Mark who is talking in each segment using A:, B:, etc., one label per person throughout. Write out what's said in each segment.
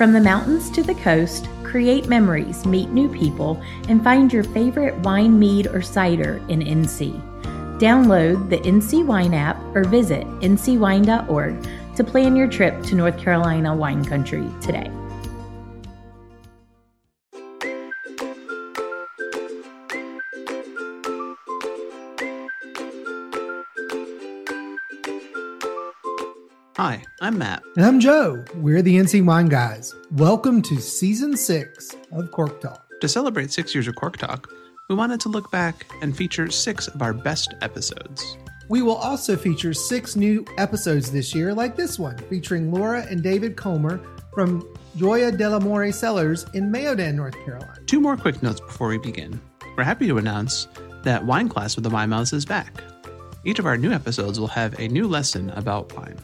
A: From the mountains to the coast, create memories, meet new people, and find your favorite wine, mead, or cider in NC. Download the NC Wine app or visit ncwine.org to plan your trip to North Carolina wine country today.
B: I'm Matt.
C: And I'm Joe. We're the NC Wine Guys. Welcome to season six of Cork Talk.
B: To celebrate six years of Cork Talk, we wanted to look back and feature six of our best episodes.
C: We will also feature six new episodes this year, like this one, featuring Laura and David Comer from Gioia dell'Amore Cellars in Mayodan, North Carolina.
B: Two more quick notes before we begin. We're happy to announce that Wine Class with the Wine Mouths is back. Each of our new episodes will have a new lesson about wine.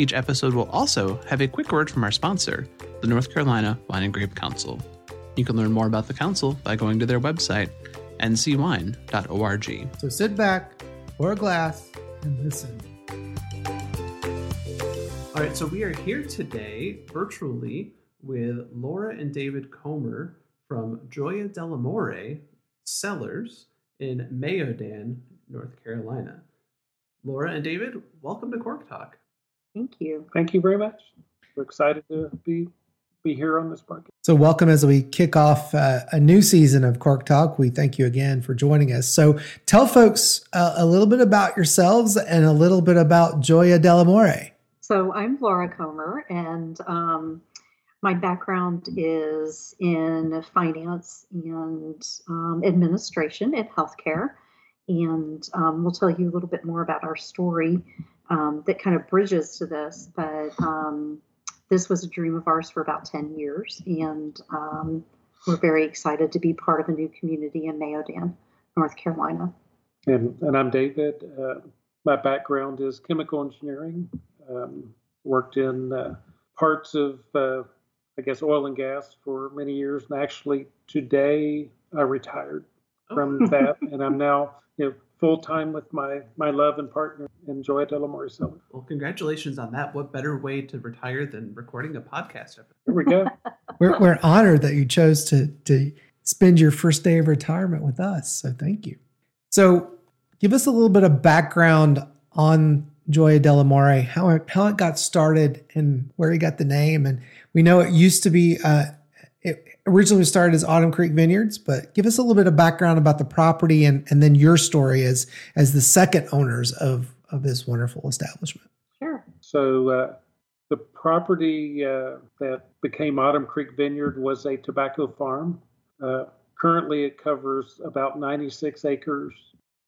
B: Each episode will also have a quick word from our sponsor, the North Carolina Wine and Grape Council. You can learn more about the council by going to their website, ncwine.org.
C: So sit back, pour a glass, and listen.
B: All right, so we are here today virtually with Laura and David Comer from Gioia dell'Amore Cellars in Mayodan, North Carolina. Laura and David, welcome to Cork Talk.
D: Thank you.
E: Thank you very much. We're excited to be be here on this podcast.
C: So, welcome as we kick off uh, a new season of Cork Talk. We thank you again for joining us. So, tell folks uh, a little bit about yourselves and a little bit about Gioia dell'Amore.
D: So, I'm Laura Comer, and um, my background is in finance and um, administration in healthcare. And um, we'll tell you a little bit more about our story um, that kind of bridges to this. But um, this was a dream of ours for about 10 years, and um, we're very excited to be part of a new community in Mayodan, North Carolina.
E: And, and I'm David. Uh, my background is chemical engineering. Um, worked in uh, parts of, uh, I guess, oil and gas for many years, and actually today I retired from oh. that, and I'm now you know full time with my my love and partner in Gioia dell'Amore Cellar.
B: Well, congratulations on that. What better way to retire than recording a podcast
E: episode? Here we go.
C: we're, we're honored that you chose to to spend your first day of retirement with us. So thank you. So give us a little bit of background on Gioia dell'Amore, how it, how it got started and where he got the name. And we know it used to be uh, it originally started as Autumn Creek Vineyards, but give us a little bit of background about the property and, and then your story as as the second owners of of this wonderful establishment.
D: Sure.
E: So uh, the property uh, that became Autumn Creek Vineyard was a tobacco farm. Uh, currently, it covers about 96 acres,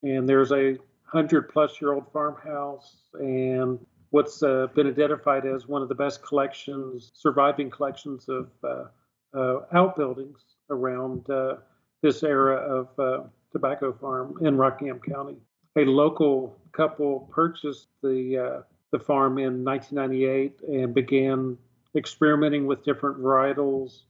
E: and there's a hundred plus year old farmhouse and what's uh, been identified as one of the best collections, surviving collections of uh, uh, outbuildings around uh, this era of uh, tobacco farm in Rockingham County. A local couple purchased the the farm in 1998 and began experimenting with different varietals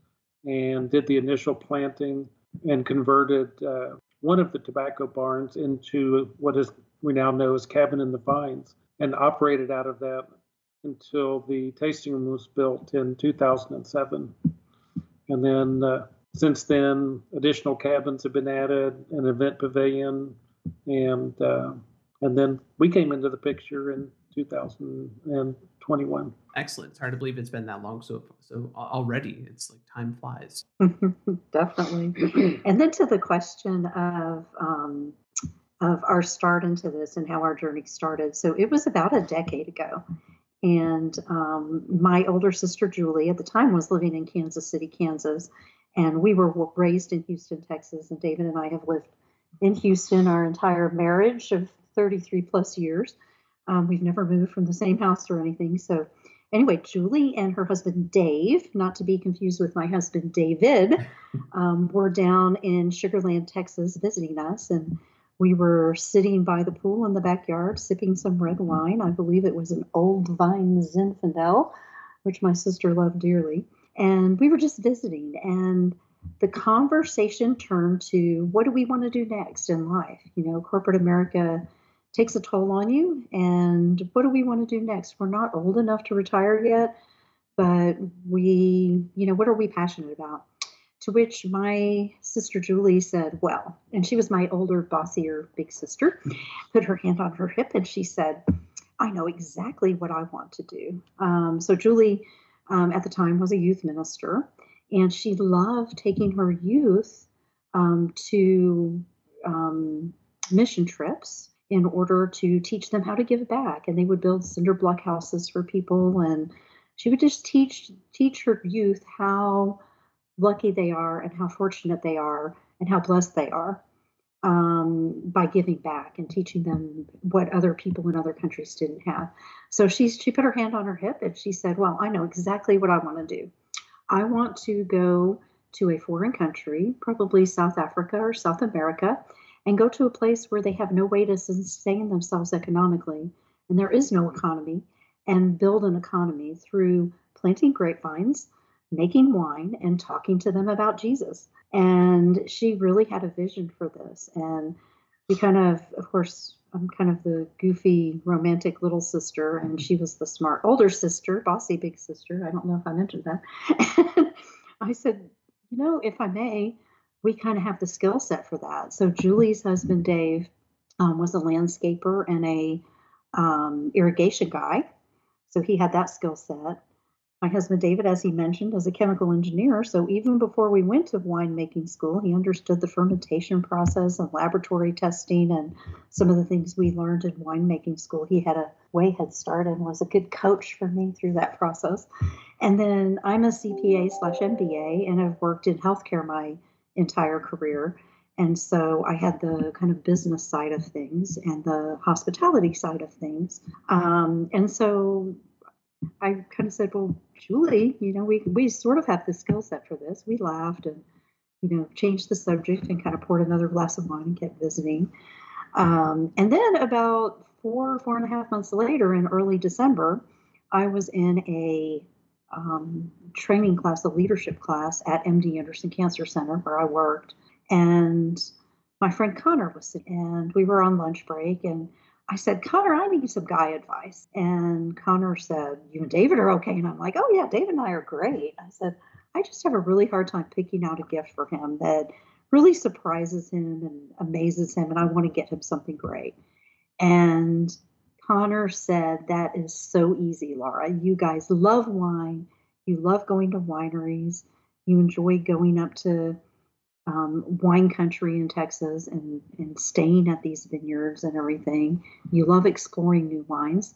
E: and did the initial planting and converted uh, one of the tobacco barns into what is we now know as Cabin in the Vines and operated out of that until the tasting room was built in 2007. And then uh, since then, additional cabins have been added, an event pavilion, and uh, and then we came into the picture in 2021.
B: Excellent. It's hard to believe it's been that long. So so already, it's like time flies.
D: Definitely. and then to the question of um, of our start into this and how our journey started. So it was about a decade ago. And um, my older sister, Julie, at the time was living in Kansas City, Kansas. And we were raised in Houston, Texas. And David and I have lived in Houston our entire marriage of 33 plus years. Um, we've never moved from the same house or anything. So, anyway, Julie and her husband Dave, not to be confused with my husband David, um, were down in Sugarland, Texas, visiting us. And we were sitting by the pool in the backyard, sipping some red wine. I believe it was an old vine Zinfandel, which my sister loved dearly. And we were just visiting, and the conversation turned to what do we want to do next in life? You know, corporate America takes a toll on you, and what do we want to do next? We're not old enough to retire yet, but we, you know, what are we passionate about? To which my sister Julie said, Well, and she was my older, bossier big sister, put her hand on her hip and she said, I know exactly what I want to do. Um, so Julie, um, at the time, was a youth minister, and she loved taking her youth um, to um, mission trips in order to teach them how to give back. And they would build cinder block houses for people, and she would just teach teach her youth how lucky they are and how fortunate they are and how blessed they are um, by giving back and teaching them what other people in other countries didn't have. So she she put her hand on her hip and she said, "Well, I know exactly what I want to do. I want to go to a foreign country, probably South Africa or South America, and go to a place where they have no way to sustain themselves economically, and there is no economy, and build an economy through planting grapevines." Making wine and talking to them about Jesus. And she really had a vision for this. And we kind of, of course, I'm kind of the goofy, romantic little sister, and she was the smart older sister, bossy big sister. I don't know if I mentioned that. I said, you know, if I may, we kind of have the skill set for that. So Julie's husband, Dave, um, was a landscaper and a um, irrigation guy. So he had that skill set. My husband David, as he mentioned, is a chemical engineer. So even before we went to winemaking school, he understood the fermentation process and laboratory testing and some of the things we learned in winemaking school. He had a way head start and was a good coach for me through that process. And then I'm a CPA slash MBA and have worked in healthcare my entire career. And so I had the kind of business side of things and the hospitality side of things. Um, and so I kind of said, well, Julie, you know, we, we sort of have the skill set for this. We laughed and, you know, changed the subject and kind of poured another glass of wine and kept visiting. Um, and then about four, four and a half months later in early December, I was in a um, training class, a leadership class at MD Anderson Cancer Center where I worked. And my friend Connor was sitting, and we were on lunch break, and I said, Connor, I need some guy advice. And Connor said, You and David are okay. And I'm like, Oh, yeah, David and I are great. I said, I just have a really hard time picking out a gift for him that really surprises him and amazes him. And I want to get him something great. And Connor said, That is so easy, Laura. You guys love wine. You love going to wineries. You enjoy going up to um, wine country in Texas and, and staying at these vineyards and everything. You love exploring new wines.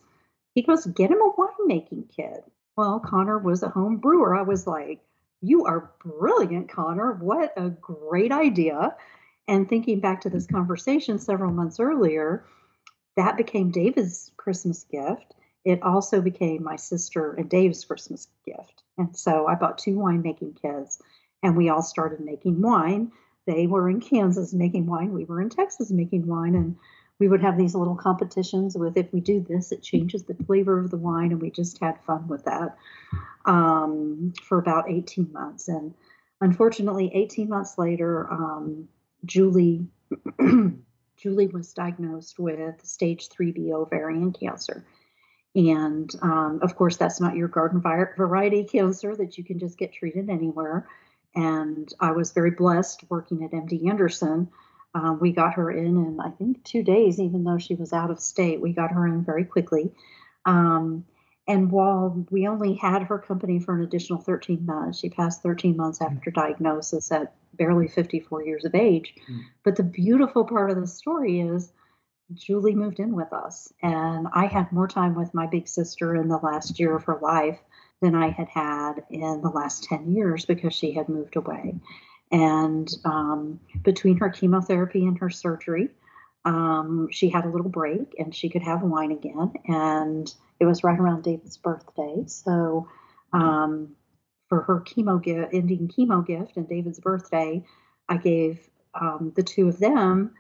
D: He goes, get him a winemaking kit. Well, Connor was a home brewer. I was like, you are brilliant, Connor. What a great idea. And thinking back to this conversation several months earlier, that became David's Christmas gift. It also became my sister and Dave's Christmas gift. And so I bought two winemaking kits and we all started making wine. They were in Kansas making wine, we were in Texas making wine, and we would have these little competitions with if we do this, it changes the flavor of the wine, and we just had fun with that um, for about 18 months. And unfortunately, 18 months later, um, Julie Julie was diagnosed with stage 3B ovarian cancer. And um, of course, that's not your garden variety cancer that you can just get treated anywhere. And I was very blessed working at MD Anderson. Uh, we got her in in, I think, two days, even though she was out of state. We got her in very quickly. Um, and while we only had her company for an additional 13 months, she passed 13 months hmm. after diagnosis at barely 54 years of age. Mm. But the beautiful part of the story is Julie moved in with us, and I had more time with my big sister in the last year of her life than I had had in the last 10 years because she had moved away. And um, between her chemotherapy and her surgery, um, she had a little break and she could have wine again. And it was right around David's birthday. So um, for her chemo gift, ending chemo gift and David's birthday, I gave um, the two of them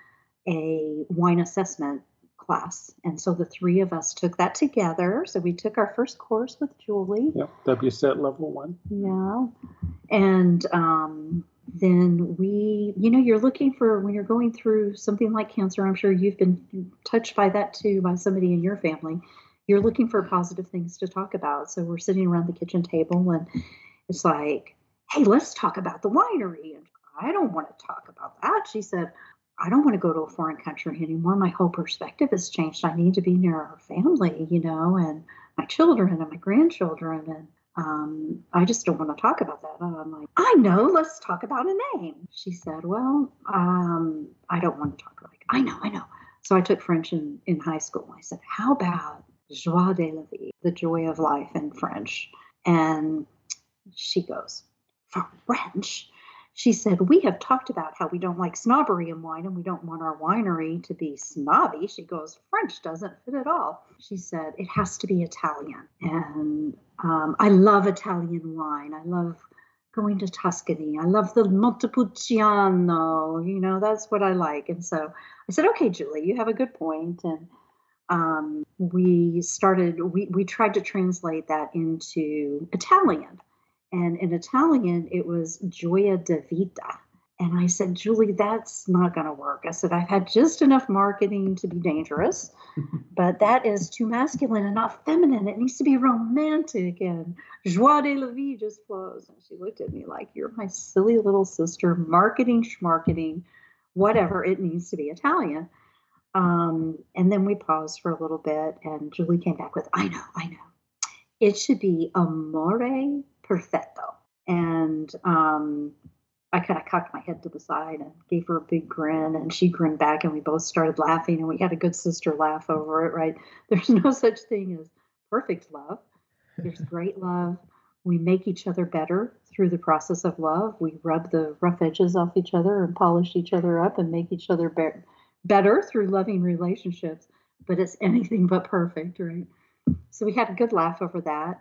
D: a wine assessment class. And so the three of us took that together. So we took our first course with Julie.
E: Yep, WSET level one.
D: Yeah. And um, then we, you know, you're looking for when you're going through something like cancer, I'm sure you've been touched by that too, by somebody in your family. you're looking for positive things to talk about. So we're sitting around the kitchen table and it's like, hey, let's talk about the winery. And I don't want to talk about that. She said, I don't want to go to a foreign country anymore. My whole perspective has changed. I need to be near our family, you know, and my children and my grandchildren. And um, I just don't want to talk about that. And I'm like, I know, let's talk about a name. She said, Well, um, I don't want to talk about like, I know, I know. So I took French in, in high school. I said, How about joie de la vie, the joy of life in French? And she goes, French? She said, We have talked about how we don't like snobbery in wine and we don't want our winery to be snobby. She goes, French doesn't fit at all. She said, It has to be Italian. And um, I love Italian wine. I love going to Tuscany. I love the Montepulciano. You know, that's what I like. And so I said, Okay, Julie, you have a good point. And um, we started, we, we tried to translate that into Italian. And in Italian, it was Gioia de Vita. And I said, Julie, that's not going to work. I said, I've had just enough marketing to be dangerous, but that is too masculine and not feminine. It needs to be romantic and joie de la vie just flows. And she looked at me like, You're my silly little sister, marketing, schmarketing, whatever. It needs to be Italian. Um, and then we paused for a little bit, and Julie came back with, I know, I know. It should be amore perfetto. And um, I kind of cocked my head to the side and gave her a big grin, and she grinned back, and we both started laughing, and we had a good sister laugh over it, right? There's no such thing as perfect love, there's great love. We make each other better through the process of love. We rub the rough edges off each other and polish each other up and make each other be- better through loving relationships. But it's anything but perfect, right? So we had a good laugh over that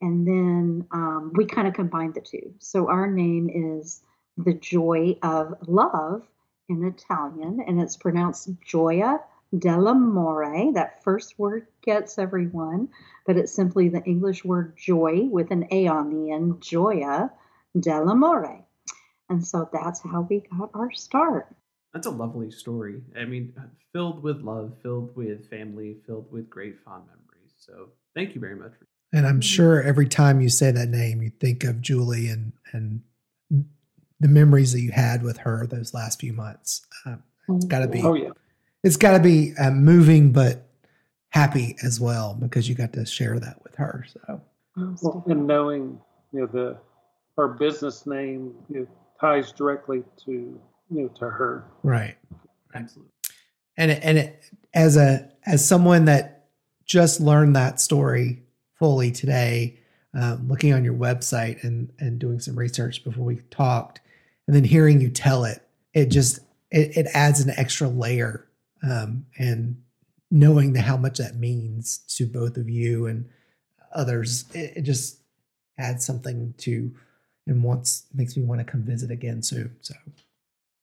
D: and then um, we kind of combined the two. So our name is the joy of love in Italian, and it's pronounced Gioia dell'amore. That first word gets everyone, but it's simply the English word joy with an A on the end, Gioia dell'amore. And so that's how we got our start.
B: That's a lovely story. I mean, filled with love, filled with family, filled with great fond memories. So thank you very much.
C: And I'm sure every time you say that name, you think of Julie and and the memories that you had with her those last few months. Uh, it's got to be.
E: Oh yeah.
C: It's got to be uh, moving, but happy as well because you got to share that with her. So.
E: Well, and knowing you know the our business name you know, ties directly to you know to her.
C: Right.
B: Absolutely.
C: And it, and it, as a as someone that just learned that story fully today, um, looking on your website and and doing some research before we talked, and then hearing you tell it, it just it, it adds an extra layer, um, and knowing the, how much that means to both of you and others, it, it just adds something to, and wants makes me want to come visit again soon. So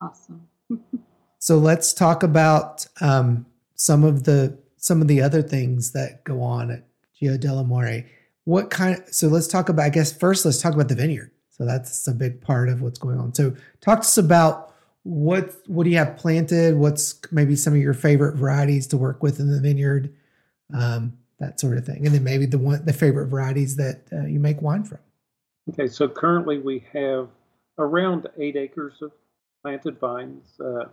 D: awesome.
C: so let's talk about um, some of the some of the other things that go on at Gioia dell'amore. What kind? So let's talk about. I guess first, let's talk about the vineyard. So that's a big part of what's going on. So talk to us about what what do you have planted? What's maybe some of your favorite varieties to work with in the vineyard, um, that sort of thing, and then maybe the one the favorite varieties that uh, you make wine from.
E: Okay, so currently we have around eight acres of planted vines. Uh,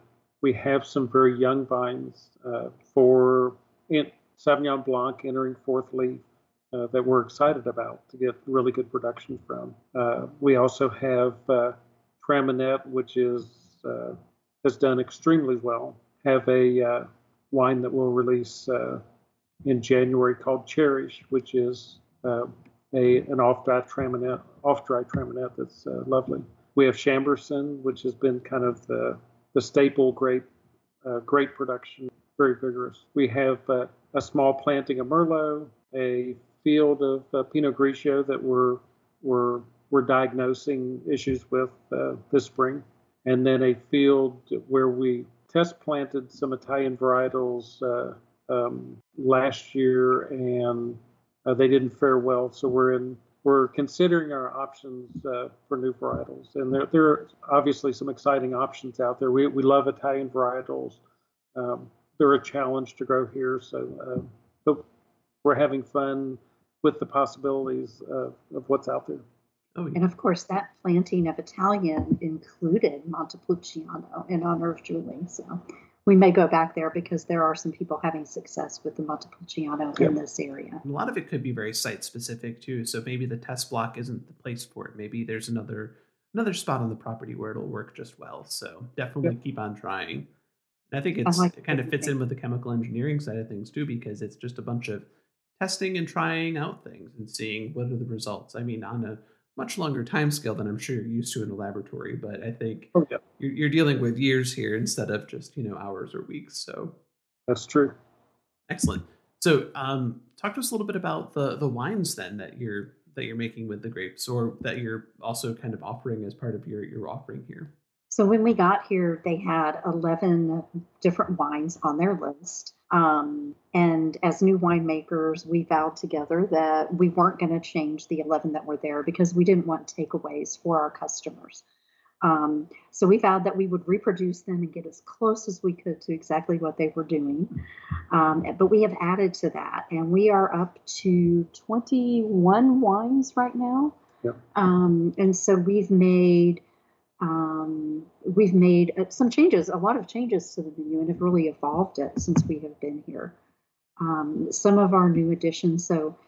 E: we have some very young vines uh, for in, Sauvignon Blanc entering fourth leaf uh, that we're excited about to get really good production from. Uh, we also have uh, Traminette, which is uh, has done extremely well. Have a uh, wine that we'll release uh, in January called Cherish, which is a an off-dry Traminette, off-dry Traminette that's lovely. We have Chambourcin, which has been kind of the the staple grape, great production, very vigorous. We have a small planting of Merlot, a field of uh, Pinot Grigio that we're, we're, we're diagnosing issues with uh, this spring, and then a field where we test planted some Italian varietals uh, um, last year, and uh, they didn't fare well. So we're in we're considering our options uh, for new varietals, and there, there are obviously some exciting options out there. We, we love Italian varietals. Um, they're a challenge to grow here. So, uh, but we're having fun with the possibilities of, of what's out there.
D: Oh, yeah. And of course, that planting of Italian included Montepulciano in honor of Julie. So we may go back there because there are some people having success with the Montepulciano in this area.
B: A lot of it could be very site specific too. So maybe the test block isn't the place for it. Maybe there's another another spot on the property where it'll work just well. So definitely keep on trying. And I think it's like it kind of fits in with the chemical engineering side of things too, because it's just a bunch of testing and trying out things and seeing what are the results. I mean, on a much longer time scale than I'm sure you're used to in a laboratory, but I think oh, yeah. you're, you're dealing with years here instead of just you know hours or weeks. So
E: that's true.
B: Excellent. So, um, talk to us a little bit about the the wines then that you're that you're making with the grapes, or that you're also kind of offering as part of your your offering here.
D: So when we got here, they had eleven different wines on their list. Um, and as new winemakers, we vowed together that we weren't going to change the 11 that were there because we didn't want takeaways for our customers. Um, so we vowed that we would reproduce them and get as close as we could to exactly what they were doing. Um, but we have added to that, and we are up to 21 wines right now. Yep. Um, and so we've made um, we've made uh, some changes, a lot of changes to the menu, and have really evolved it since we have been here. Um, some of our new additions. So,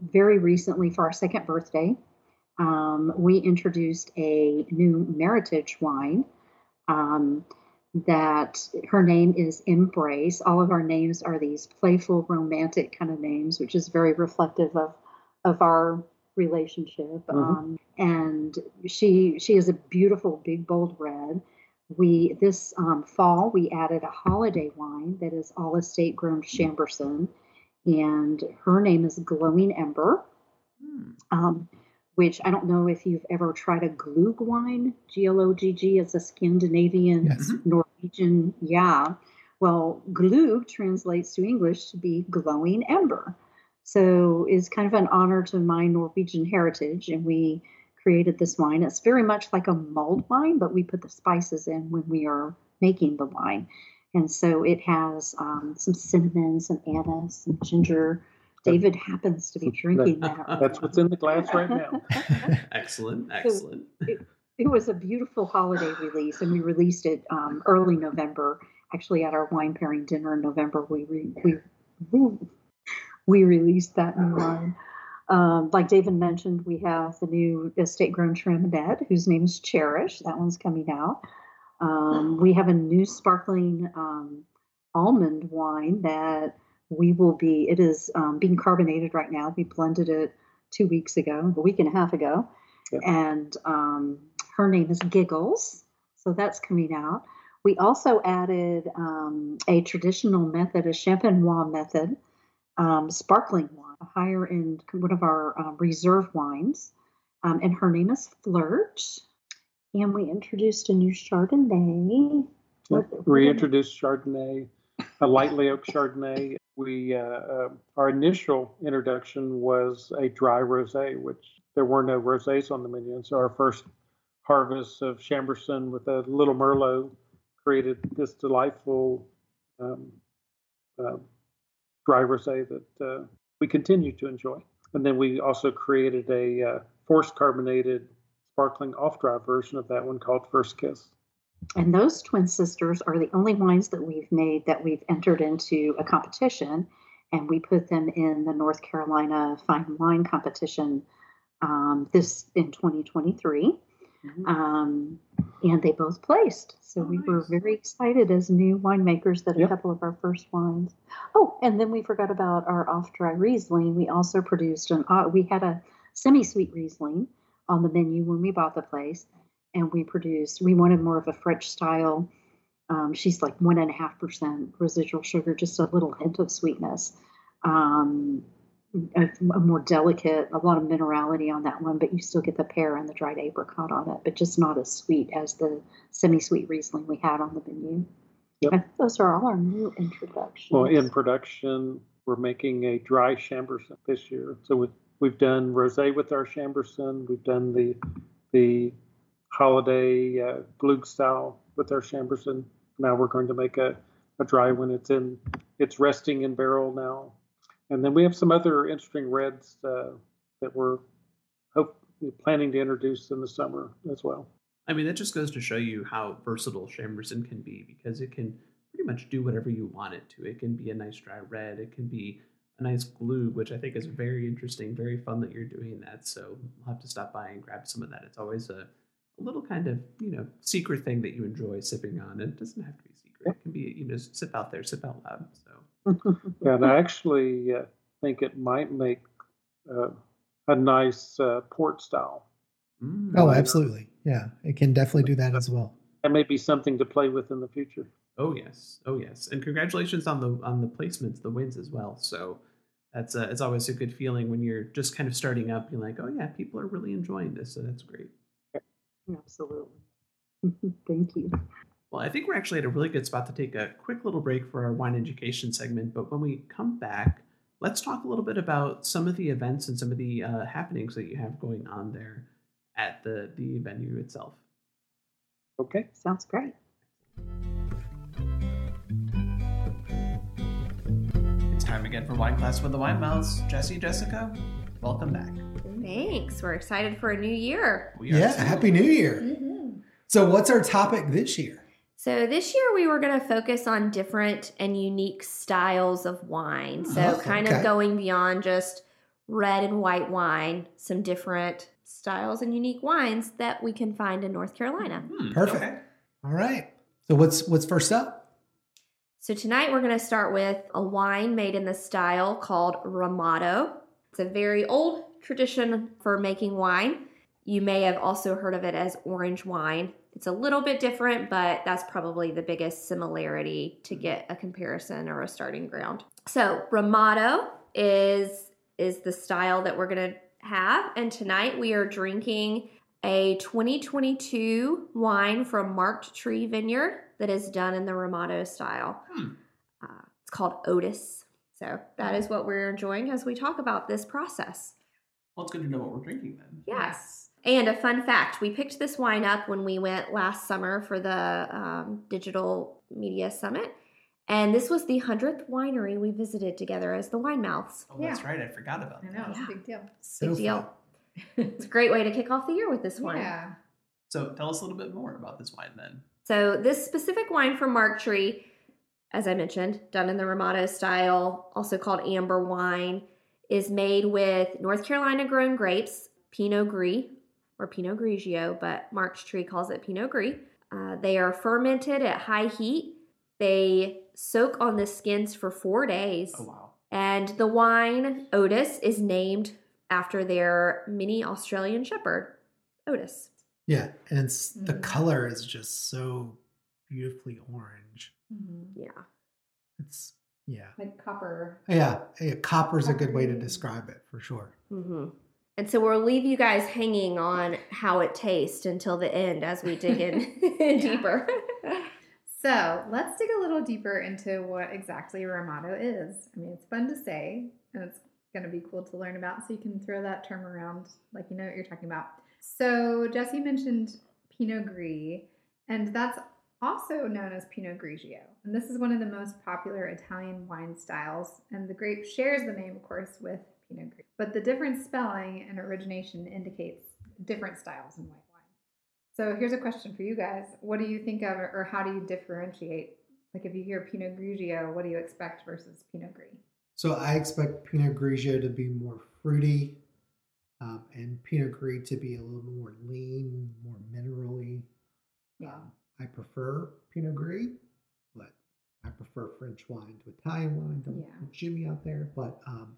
D: very recently, for our second birthday, um, we introduced a new Meritage wine. Um, that her name is Embrace. All of our names are these playful, romantic kind of names, which is very reflective of of our relationship. Mm-hmm. Um, and she she is a beautiful, big, bold red. We this um, fall we added a holiday wine that is all estate grown Chambourcin, and her name is Glowing Ember. Mm. Um, which I don't know if you've ever tried a glug wine. G L O G G is a Scandinavian yes. Mm-hmm. Norwegian. Yeah. Well, glug translates to English to be glowing ember. So it's kind of an honor to my Norwegian heritage, and we created this wine. It's very much like a mulled wine, but we put the spices in when we are making the wine. And so it has um, some cinnamon, some anise, some ginger. David happens to be drinking that.
E: Right That's what's in the glass right now.
B: excellent, excellent.
D: So it, it, was a beautiful holiday release, and we released it um, early November. Actually, at our wine pairing dinner in November, we re, we, we released that new line. Um, like David mentioned, we have the new estate grown Traminette, whose name is Cherish. That one's coming out. Um, we have a new sparkling um, almond wine that we will be, it is um, being carbonated right now. We blended it two weeks ago, a week and a half ago. And um, her name is Giggles. So that's coming out. We also added um, a traditional method, a champenois method um, sparkling wine, a higher end, one of our uh, reserve wines. Um, and her name is Flirt. And we introduced a new Chardonnay.
E: Reintroduced Chardonnay, a lightly oak Chardonnay. We uh, uh, our initial introduction was a dry rosé, which there were no rosés on the menu, and so our first harvest of Chambourcin with a little Merlot created this delightful um, uh, dry rosé that uh, we continue to enjoy. And then we also created a uh, forced carbonated sparkling off dry version of that one called First Kiss.
D: And those twin sisters are the only wines that we've made that we've entered into a competition, and we put them in the North Carolina Fine Wine Competition um, this in 2023. Mm-hmm. Um, and they both placed. So we were very excited as new winemakers that a couple of our first wines. Oh, and then we forgot about our off dry Riesling. We also produced an, uh, we had a semi sweet Riesling on the menu when we bought the place. And we produced, we wanted more of a French style. Um, she's like one and a half percent residual sugar, just a little hint of sweetness. Um, a, a, more delicate, a lot of minerality on that one, but you still get the pear and the dried apricot on it, but just not as sweet as the semi-sweet Riesling we had on the menu. Yep. those are all our new introductions.
E: Well, in production, we're making a dry Chambourcin this year. So we've, we've done rosé with our Chambourcin. We've done the the holiday uh, glug style with our Chambourcin. Now we're going to make a, a dry one. It's in it's resting in barrel now and then we have some other interesting reds uh, that we're hope, planning to introduce in the summer as well.
B: I mean, that just goes to show you how versatile Chambourcin can be because it can pretty much do whatever you want it to. It can be a nice dry red. It can be a nice glug, which I think is very interesting, very fun that you're doing that. So I'll have to stop by and grab some of that. It's always a, a little kind of, you know, secret thing that you enjoy sipping on. And it doesn't have to be secret. It can be, you know, sip out there, sip out loud. So
E: and I actually uh, think it might make uh, a nice uh, port style.
B: mm.
C: Oh, absolutely. Yeah, it can definitely do that as well.
E: That may be something to play with in the future.
B: Oh yes, oh yes, and congratulations on the on the placements, the wins as well. So that's uh, it's always a good feeling when you're just kind of starting up. You're like, oh yeah, people are really enjoying this, so that's great.
D: Absolutely. Thank you.
B: Well, I think we're actually at a really good spot to take a quick little break for our wine education segment. But when we come back, let's talk a little bit about some of the events and some of the uh, happenings that you have going on there at the the venue itself.
E: Okay.
D: Sounds great.
B: It's time again for wine class with the wine mouths. Jesse, Jessica, welcome back.
F: Thanks. We're excited for a new year.
B: We are
C: Yeah,
B: too.
C: Happy New Year.
F: Mm-hmm.
C: So, what's our topic this year?
F: So this year we were going to focus on different and unique styles of wine. So
C: Oh,
F: kind
C: okay.
F: of going beyond just red and white wine, some different styles and unique wines that we can find in North Carolina.
B: Hmm,
C: Perfect.
B: okay.
C: All right. So, what's what's first up?
F: So tonight we're going to start with a wine made in the style called Ramato. It's a very old tradition for making wine. You may have also heard of it as orange wine. It's a little bit different, but that's probably the biggest similarity to get a comparison or a starting ground. So, Ramato is is the style that we're going to have and tonight we are drinking a 2022 wine from Marked Tree Vineyard that is done in the Ramato style.
B: Hmm.
F: Uh, it's called Otis. So that is what we're enjoying as we talk about this process.
B: Well, it's good to know what we're drinking then.
F: Yes. And a fun fact we picked this wine up when we went last summer for the um, Digital Media Summit. And this was the 100th winery we visited together as the Wine Mouths.
B: Oh, that's right. I forgot about that.
G: I
B: that.
G: know, it's
F: Yeah.
G: big deal.
C: So
F: Big deal. It's a great way to kick off the year with this wine.
G: Yeah.
B: So tell us a little bit more about this wine then.
F: So this specific wine from Marked Tree, as I mentioned, done in the Ramato style, also called amber wine, is made with North Carolina grown grapes, Pinot Gris or Pinot Grigio, but Marked Tree calls it Pinot Gris. Uh, they are fermented at high heat. They soak on the skins for four days.
B: Oh wow.
F: And the wine, Otis, is named after their mini Australian Shepherd, Otis.
C: Yeah, and it's, the
G: Mhm.
C: color is just so beautifully orange.
G: Mm-hmm.
F: Yeah.
C: It's yeah,
G: Like copper.
C: yeah. yeah Copper's a good way to describe it for sure.
F: hmm And so we'll leave you guys hanging on how it tastes until the end as we dig in deeper.
G: So let's dig a little deeper into what exactly Ramato is. I mean, it's fun to say, and it's going to be cool to learn about. So you can throw that term around like you know what you're talking about. So Jesse mentioned Pinot Gris, and that's also known as Pinot Grigio. And this is one of the most popular Italian wine styles. And the grape shares the name, of course, with Pinot Gris. But the different spelling and origination indicates different styles in white wine. So here's a question for you guys. What do you think of, or how do you differentiate? Like if you hear Pinot Grigio, what do you expect versus Pinot Gris?
C: So I expect Pinot Grigio to be more fruity, um, and Pinot Gris to be a little more lean, more minerally.
G: Yeah.
C: Um, I prefer Pinot Gris, but I prefer French wine to Italian wine. Don't,
G: Yeah.
C: me out there, but um,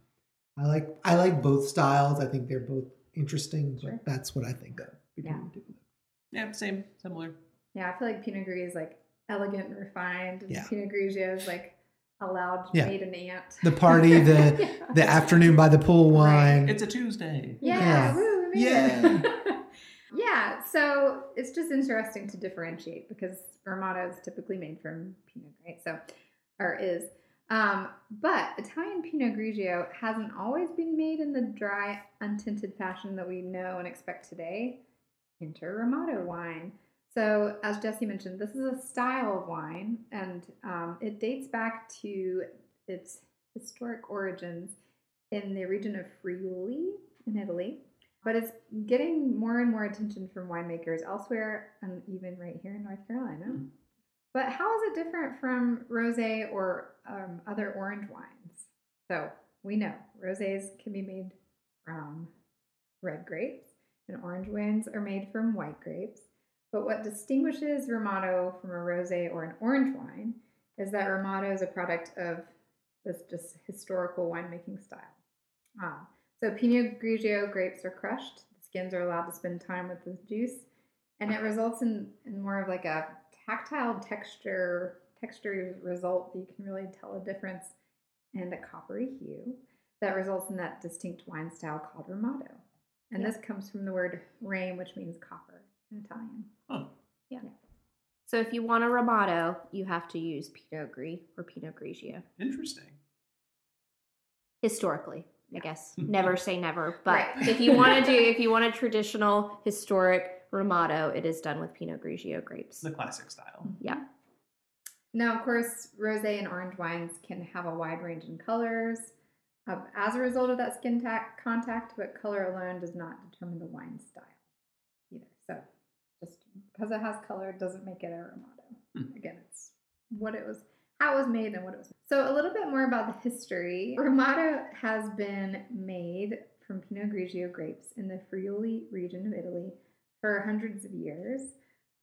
C: I like I like both styles. I think they're both interesting,
G: Sure.
C: but that's what I think of.
G: Yeah.
C: the two of them.
B: Yeah, same, similar.
G: Yeah, I feel like Pinot Gris is like elegant and refined, and
C: Yeah.
G: Pinot Grigio is like a loud
C: Yeah.
G: maiden aunt.
C: The party, the
G: Yeah.
C: the afternoon by the pool
G: Right.
C: wine.
B: It's a Tuesday.
G: Yeah,
C: Yeah.
G: woo,
C: Yeah.
G: yeah, so it's just interesting to differentiate because Ramato is typically made from Pinot Gris, so or is. Um, but Italian Pinot Grigio hasn't always been made in the dry, untinted fashion that we know and expect today. Enter Ramato wine. So, as Jesse mentioned, this is a style of wine, and um, it dates back to its historic origins in the region of Friuli in Italy, but it's getting more and more attention from winemakers elsewhere and even right here in North Carolina.
B: Hmm.
G: But how is it different from rosé or um, other orange wines? So we know rosés can be made from red grapes, and orange wines are made from white grapes. But what distinguishes Ramato from a rosé or an orange wine is that Ramato is a product of this just historical winemaking style. Um, so Pinot Grigio grapes are crushed. The skins are allowed to spend time with the juice, and it results in, in more of like a tactile texture texture result that you can really tell a difference and a coppery hue that results in that distinct wine style called Ramato. And
F: Yeah.
G: this comes from the word rame, which means copper in Italian.
B: Oh,
F: So if you want a Ramato, you have to use Pinot Gris or Pinot Grigio.
B: interesting.
F: Historically, I guess. Never say never. But
G: Right.
F: if you want to do, if you want a traditional historic Ramato, it is done with Pinot Grigio grapes.
B: The classic style.
F: Yeah.
G: Now, of course, rosé and orange wines can have a wide range in colors uh, as a result of that skin ta- contact, but color alone does not determine the wine style either. So, just because it has color doesn't make it a Ramato.
B: Hmm.
G: Again, it's what it was, how it was made, and what it was. So, a little bit more about the history. Ramato has been made from Pinot Grigio grapes in the Friuli region of Italy for hundreds of years.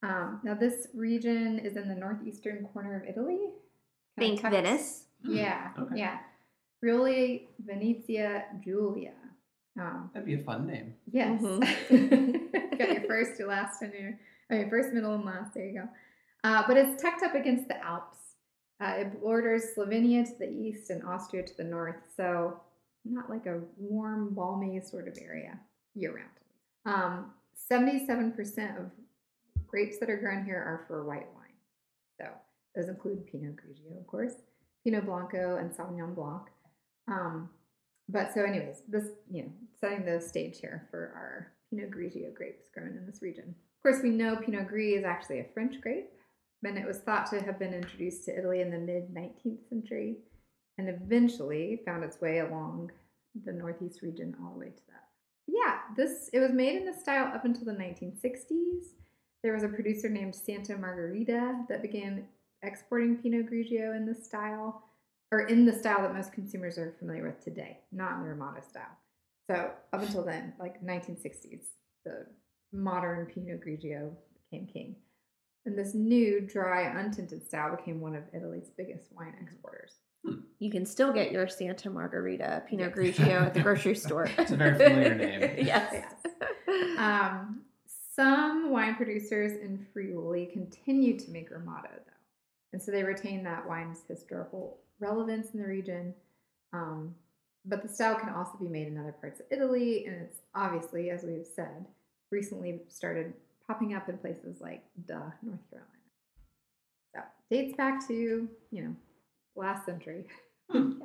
G: Um, now, this region is in the northeastern corner of Italy. kinda
F: Think
G: tucked-
F: Venice.
B: Hmm,
G: Yeah,
B: Okay.
G: yeah. Friuli, Venezia, Giulia. Um,
B: That'd be a fun name.
G: yes.
F: Mhm.
G: Got your first, your last, and your, oh, your first, middle, and last. There you go. Uh, but it's tucked up against the Alps. Uh, it borders Slovenia to the east and Austria to the north. So, not like a warm, balmy sort of area year round. Um, 77% of grapes that are grown here are for white wine. So, those include Pinot Grigio, of course, Pinot Blanco, and Sauvignon Blanc. Um, but so, anyways, this, you know, setting the stage here for our Pinot Grigio grapes grown in this region. Of course, we know Pinot Gris is actually a French grape, and it was thought to have been introduced to Italy in the mid 19th century and eventually found its way along the northeast region all the way to that. Yeah, this it was made in this style up until the 1960s. There was a producer named Santa Margherita that began exporting Pinot Grigio in this style, or in the style that most consumers are familiar with today, not in the Ramato style. So up until then, like 1960s, the modern Pinot Grigio became king. And this new, dry, untinted style became one of Italy's biggest wine exporters.
F: You can still get your Santa Margherita Pinot Grigio at the grocery store.
B: It's a very familiar name.
F: yes.
G: Um, some wine producers in Friuli continue to make Ramato, though. And so they retain that wine's historical relevance in the region. Um, but the style can also be made in other parts of Italy. And it's obviously, as we've said, recently started popping up in places like Duh, North Carolina. So dates back to, you know, last century.
B: Hmm.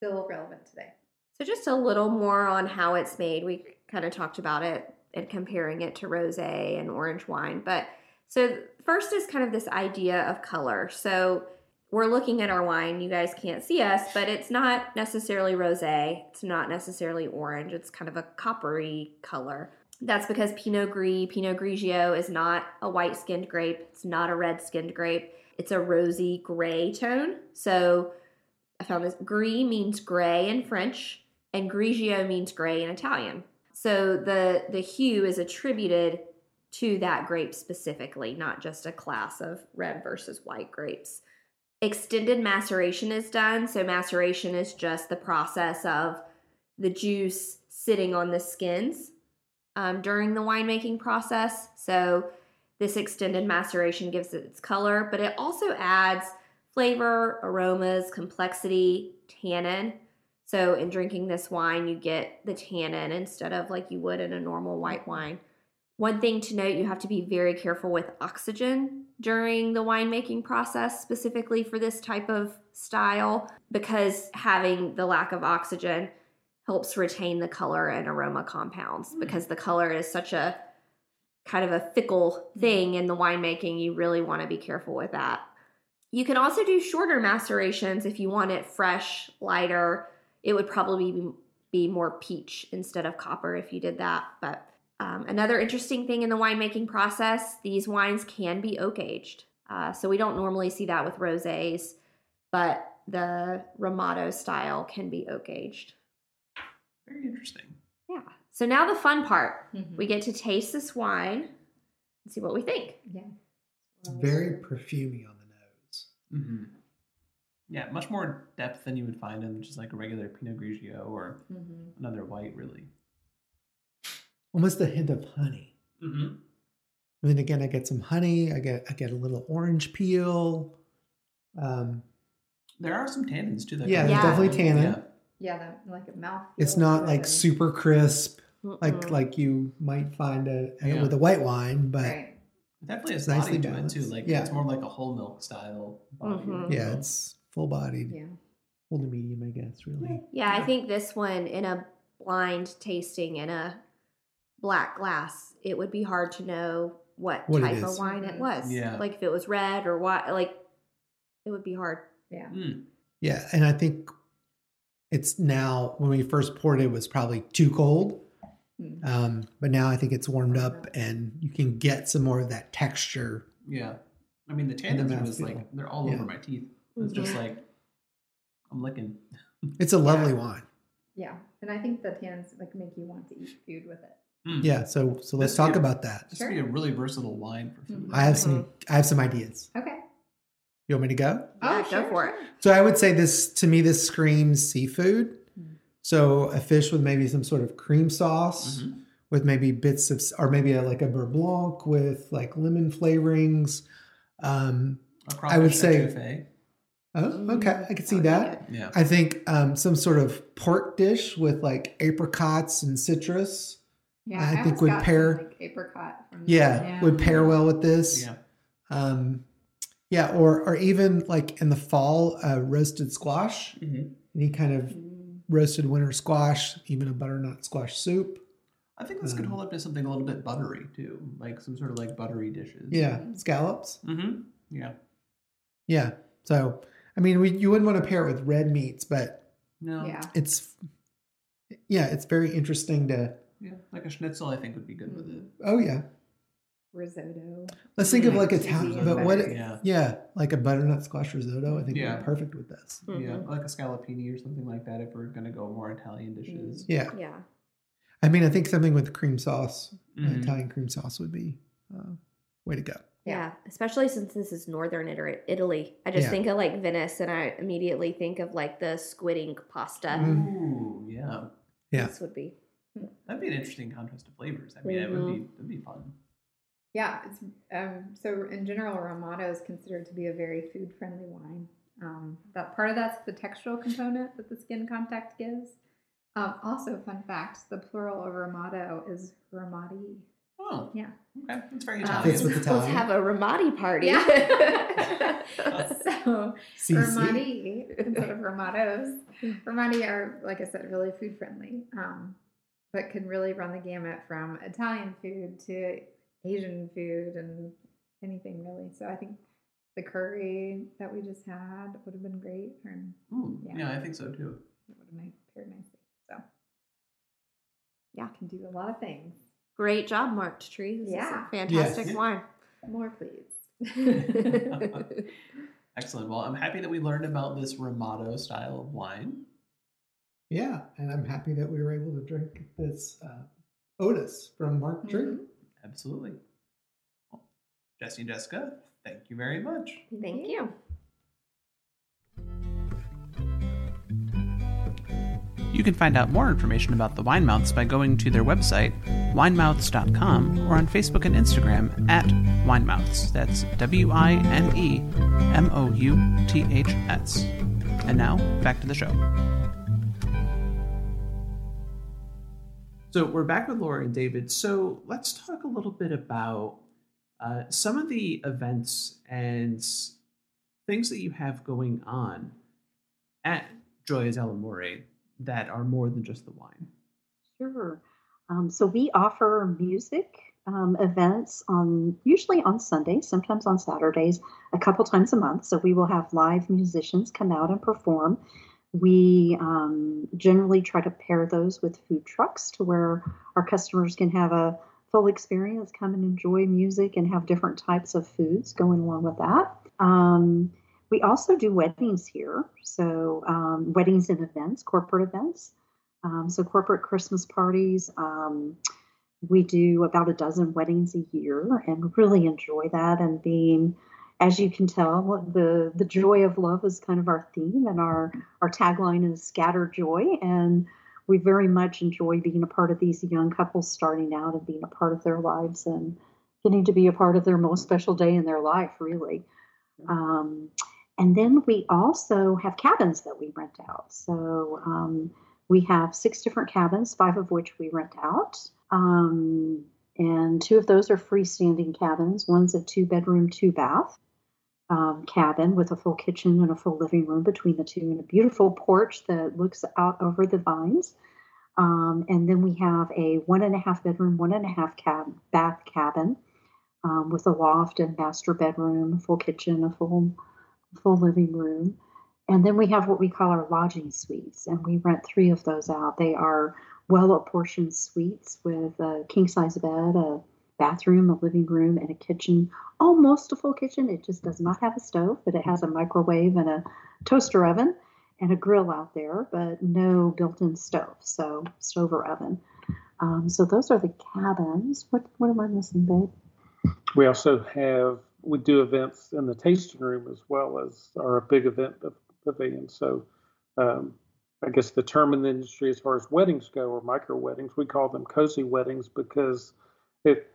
G: Yeah. Still relevant today.
F: So just a little more on how it's made. We kind of talked about it and comparing it to rosé and orange wine. But so first is kind of this idea of color. So we're looking at our wine. You guys can't see us, but it's not necessarily rosé. It's not necessarily orange. It's kind of a coppery color. That's because Pinot Gris, Pinot Grigio is not a white-skinned grape. It's not a red-skinned grape. It's a rosy gray tone. So I found this gris means gray in French and grigio means gray in Italian. So the the hue is attributed to that grape specifically, not just a class of red versus white grapes. Extended maceration is done. So maceration is just the process of the juice sitting on the skins um, during the winemaking process. So this extended maceration gives it its color, but it also adds flavor, aromas, complexity, tannin. So in drinking this wine, you get the tannin instead of like you would in a normal white wine. One thing to note, you have to be very careful with oxygen during the winemaking process, specifically for this type of style, because having the lack of oxygen helps retain the color and aroma compounds hmm. because the color is such a kind of a fickle thing in the winemaking. You really want to be careful with that. You can also do shorter macerations if you want it fresh, lighter. It would probably be, be more peach instead of copper if you did that. But um, another interesting thing in the winemaking process, these wines can be oak aged. Uh, so we don't normally see that with rosés, but the Ramato style can be oak aged.
B: Very interesting.
F: Yeah. So now the fun part.
G: Mhm.
F: We get to taste this wine and see what we think.
G: Yeah.
C: It's very perfumey on the nose.
B: Mm-hmm. Yeah, much more depth than you would find in just like a regular Pinot Grigio or
G: Mhm.
B: another white, really.
C: Almost a hint of honey.
B: Mm-hmm.
C: And then again, I get some honey. I get I get a little orange peel. Um,
B: There are some tannins too. That
C: yeah,
F: Yeah.
C: definitely tannin.
B: Yeah.
G: Yeah, that like a mouth.
C: It's not like super crisp like
F: Mm-mm.
C: like you might find a, a-
B: Yeah.
C: with a white wine, but
G: Right.
B: Definitely has
C: It's nicely
B: body to it too. Like
C: Yeah.
B: it's more like a whole milk style. Body
F: Mhm.
C: yeah, it's full bodied,
G: Yeah.
C: full to medium, I guess. Really,
F: Yeah, I think this one in a blind tasting in a black glass, it would be hard to know what,
C: What
F: type of wine it
G: Mhm.
F: was.
B: Yeah.
F: Like if it was red or what, like it would be hard.
G: Yeah.
B: Mm.
C: yeah. And I think it's now when we first poured it, it was probably too cold.
G: Mm.
C: Um, but now I think it's warmed up, and you can get some more of that texture.
B: Yeah. I mean, the
C: And the
B: tannins was
C: mouthfeel.
B: like they're all
C: Yeah.
B: over my teeth. It's just
F: Mhm.
B: like I'm licking.
C: It's a lovely wine.
G: Yeah. And I think the tannins like make you want to eat food with it.
B: Mm.
C: Yeah. So so let's
B: This
C: talk
B: beer-
C: about that.
B: This would be a really versatile wine for food.
G: Mhm.
C: I have some I have some ideas.
G: Okay.
C: You want me to go?
F: Yeah, go for it.
C: So I would say this to me this screams seafood. So a fish with maybe some sort of cream sauce
B: Mhm.
C: with maybe bits of or maybe a, like a beurre blanc with like lemon flavorings. Um
B: A
C: I would say- oh, okay, I could see
F: Mm,
C: that.
B: Yeah.
C: I think um, some sort of pork dish with like apricots and citrus.
G: Yeah.
C: I think would
G: got some,
C: pair-
G: like apricot from
C: Yeah, would pair well with this.
B: Yeah.
C: Um, yeah, or or even like in the fall, uh, roasted squash,
B: Mhm.
C: any kind of
G: Mm.
C: Roasted winter squash, even a butternut squash soup.
B: I think this could
C: Um,
B: hold up to something a little bit buttery too, like some sort of like buttery dishes.
C: Yeah, scallops.
B: Mm-hmm. Yeah.
C: Yeah. So I mean, we, you wouldn't want to pair it with red meats, but
B: No.
G: Yeah.
C: it's yeah, it's very interesting to.
B: Yeah. Like a schnitzel, I think would be good with it.
C: Oh yeah,
G: Risotto.
C: let's think of like
G: cheesy
C: Italian, but what?
G: buttery.
B: Yeah.
C: Yeah, like a butternut squash risotto. I think would
B: Yeah.
C: be perfect with this.
B: Yeah.
F: Mhm.
B: Like a scallopini or something like that if we're gonna go more Italian dishes.
C: Yeah,
F: Yeah.
C: I mean, I think something with cream sauce,
B: Mhm.
C: Italian cream sauce, would be uh, way to go.
F: Yeah, especially since this is northern Italy. I just
C: Yeah.
F: think of like Venice and I immediately think of like the squid ink pasta.
C: Mm.
B: Ooh, yeah.
C: Yeah.
F: This would be.
B: That'd be an interesting contrast of flavors. I mean, it would be it'd be fun.
G: Yeah, it's um, so in general, Ramato is considered to be a very food friendly wine. Um, that part of that's the textural component that the skin contact gives. Um, also, fun fact: the plural of Ramato is Ramati.
B: Oh,
G: Yeah.
B: okay. That's very
G: Um,
B: Italian.
C: Fits with
F: Let's
C: Italian.
F: have a Ramati party.
G: Yeah. so
C: CC.
G: Ramati instead of Ramatos, Ramati are like I said, really food friendly, um, but can really run the gamut from Italian food to Asian food and anything really. So I think the curry that we just had would have been great, and
B: Ooh,
G: yeah.
B: yeah. I think so too.
G: it would have paired nicely. So
F: Yeah.
G: can do a lot of things.
F: Great job, Marked Tree. This
G: Yeah.
F: is a fantastic
B: Yes.
F: wine.
G: More, please.
B: Excellent. Well, I'm happy that we learned about this Ramato style of wine.
C: Yeah, and I'm happy that we were able to drink this uh, Otis from Marked Tree.
G: Mhm.
B: Absolutely. Well, Jesse and Jessica, thank you very much.
F: Thank you.
B: You can find out more information about the Winemouths by going to their website, winemouths.com, or on Facebook and Instagram at Winemouths. That's W I N E M O U T H S. And now, back to the show. So, we're back with Laura and David. So, let's talk a little bit about uh, some of the events and things that you have going on at Gioia dell'Amore that are more than just the wine.
D: Sure. Um, so we offer music um, events on usually on Sundays, sometimes on Saturdays, a couple times a month. So we will have live musicians come out and perform. We um, generally try to pair those with food trucks to where our customers can have a full experience, come and enjoy music, and have different types of foods going along with that. Um, we also do weddings here, so um, weddings and events, corporate events. Um, so corporate Christmas parties. Um, we do about a dozen weddings a year, and really enjoy that. And being, as you can tell, the the joy of love is kind of our theme, and our our tagline is "Scattered Joy." And we very much enjoy being a part of these young couples starting out and being a part of their lives and getting to be a part of their most special day in their life, really. Um, and then we also have cabins that we rent out. So um, we have six different cabins, five of which we rent out. Um, and two of those are freestanding cabins. One's a two bedroom, two bath um, cabin with a full kitchen and a full living room between the two, and a beautiful porch that looks out over the vines. Um, and then we have a one and a half bedroom, one and a half cab- bath cabin um, with a loft and master bedroom, full kitchen, a full full living room. And then we have what we call our lodging suites, and we rent three of those out. They are well apportioned suites with a king size bed, a bathroom, a living room, and a kitchen. Almost a full kitchen. It just does not have a stove, but it has a microwave and a toaster oven and a grill out there, but no built in stove. So, stove or oven. Um, so, those are the cabins. What, what am I missing, babe?
E: We also have we do events in the tasting room as well as our big event pavilion. So um, I guess the term in the industry as far as weddings go or micro weddings, we call them cozy weddings because it,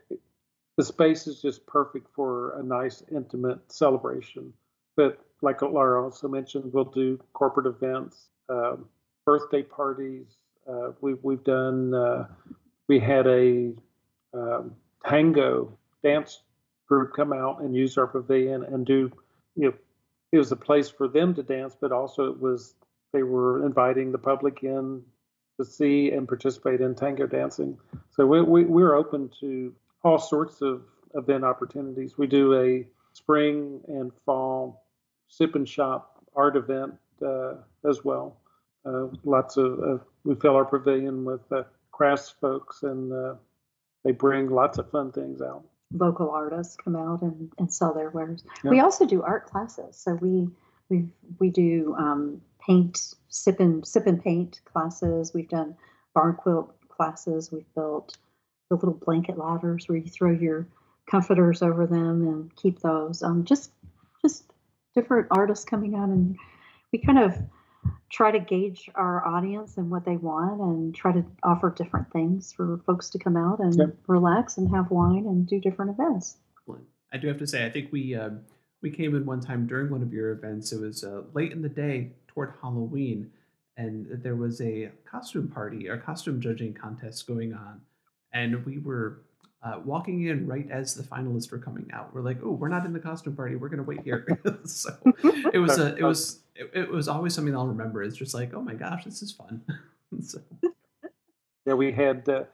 E: the space is just perfect for a nice intimate celebration. But like Laura also mentioned, we'll do corporate events, um, birthday parties. Uh, we, we've done. Uh, we had a um, tango dance group come out and use our pavilion and do, you know, it was a place for them to dance, but also it was they were inviting the public in to see and participate in tango dancing. So we, we, we're open to all sorts of event opportunities. We do a spring and fall sip and shop art event uh, as well. Uh, lots of uh, we fill our pavilion with uh, crafts folks, and uh, they bring lots of fun things out
D: local artists come out and, and sell their wares. Yeah. We also do art classes. So we we we do um, paint, sip and sip and paint classes. We've done barn quilt classes. We've built the little blanket ladders where you throw your comforters over them and keep those. Um, just just different artists coming out and we kind of try to gauge our audience and what they want and try to offer different things for folks to come out and yep. relax and have wine and do different events.
B: I do have to say, I think we uh, we came in one time during one of your events. It was uh, late in the day toward Halloween, and there was a costume party or costume judging contest going on, and we were uh, walking in right as the finalists were coming out. We're like, oh, we're not in the costume party. We're gonna wait here. so it was a, it was it, it, was always something I'll remember. It's just like, oh my gosh, this is fun. so.
E: Yeah, we had the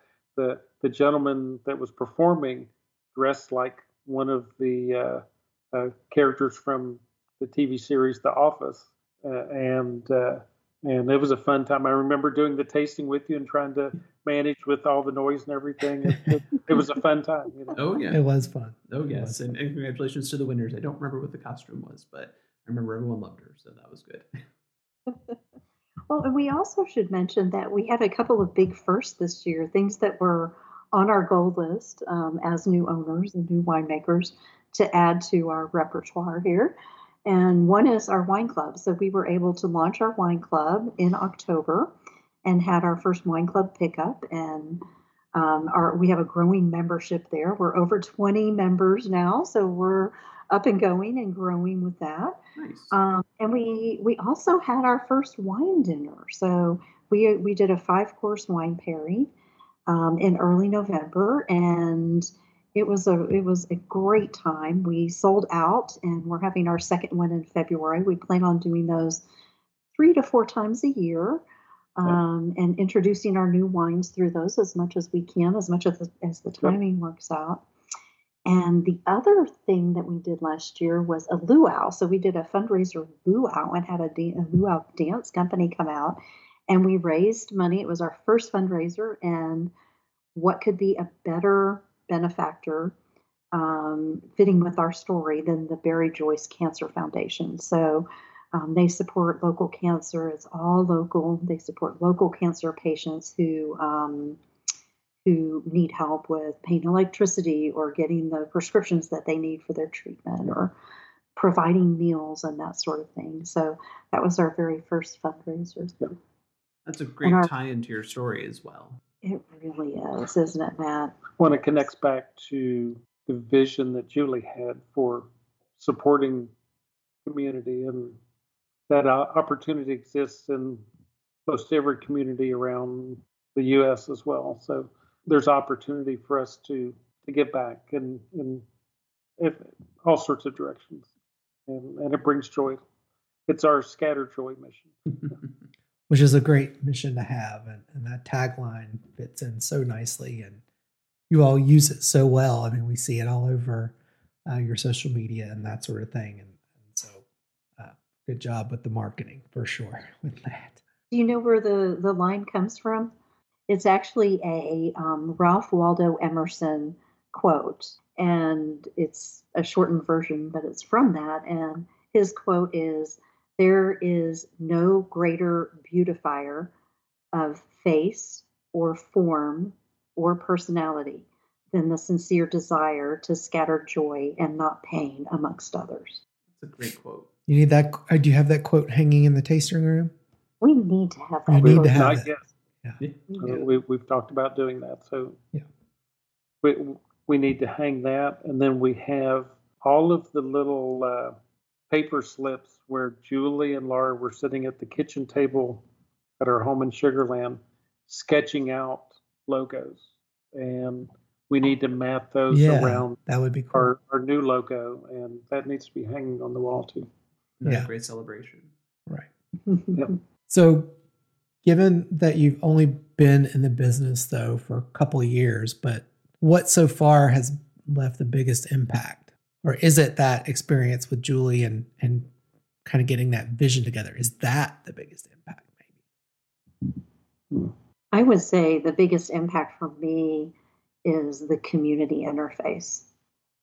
E: the gentleman that was performing dressed like one of the uh, uh characters from the TV series The Office, and uh, and it was a fun time. I remember doing the tasting with you and trying to manage with all the noise and everything. It, it, it was a fun time. You know?
B: Oh yeah,
C: it was fun.
B: Oh yes, and, and, congratulations to the winners. I don't remember what the costume was, but I remember everyone loved her, so that was good.
D: well, and we also should mention that we had a couple of big firsts this year, things that were on our goal list um, as new owners and new winemakers to add to our repertoire here. And one is our wine club. So we were able to launch our wine club in October and had our first wine club pickup. And um, our, we have a growing membership there. We're over 20 members now. So we're up and going and growing with that. Nice. Um, and we we also had our first wine dinner. So we we did a five course wine pairing um, in early November, and it was a it was a great time. We sold out, and we're having our second one in February. We plan on doing those three to four times a year. um, and introducing our new wines through those as much as we can, as much as the, as the timing works out. And the other thing that we did last year was a luau. So we did a fundraiser luau and had a, a luau dance company come out, and we raised money. It was our first fundraiser, and what could be a better benefactor um, fitting with our story than the Barry Joyce Cancer Foundation? So um, they support local cancer. It's all local. They support local cancer patients who um, who need help with paying electricity or getting the prescriptions that they need for their treatment or providing meals and that sort of thing. So that was our very first fundraiser.
B: That's a great
D: our-
B: tie into your story as well.
D: It really is, isn't it, Matt?
E: When it connects back to the vision that Julie had for supporting community, and that uh, opportunity exists in most every community around the U.S. as well. So there's opportunity for us to to give back in in, in all sorts of directions, and, and it brings joy. It's our scatter joy mission.
C: which is a great mission to have. And, and that tagline fits in so nicely. And you all use it so well. I mean, we see it all over uh, your social media and that sort of thing. And, and so, uh, good job with the marketing for sure with that.
D: Do you know where the, the line comes from? It's actually a um, Ralph Waldo Emerson quote, and it's a shortened version, but it's from that. And his quote is There is no greater beautifier of face or form or personality than the sincere desire to scatter joy and not pain amongst others.
B: That's a great quote.
C: You need that. uh, Do you have that quote hanging in the tasting room?
D: We need to have that.
C: We
D: that.
C: need to have
E: Not
C: it.
E: yet.
C: Yeah.
E: Uh, we, we've talked about doing that. So
C: Yeah.
E: we, we need to hang that. And then we have all of the little uh, paper slips where Julie and Laura were sitting at the kitchen table at our home in Sugarland sketching out logos. And we need to map those
C: Yeah,
E: around
C: that would be cool.
E: our, our new logo. And that needs to be hanging on the wall too.
B: Another
C: Yeah.
B: great celebration.
C: right.
E: Yep.
C: So, given that you've only been in the business though for a couple of years, but what so far has left the biggest impact? Or is it that experience with Julie and and kind of getting that vision together? Is that the biggest impact maybe?
D: I would say the biggest impact for me is the community interface.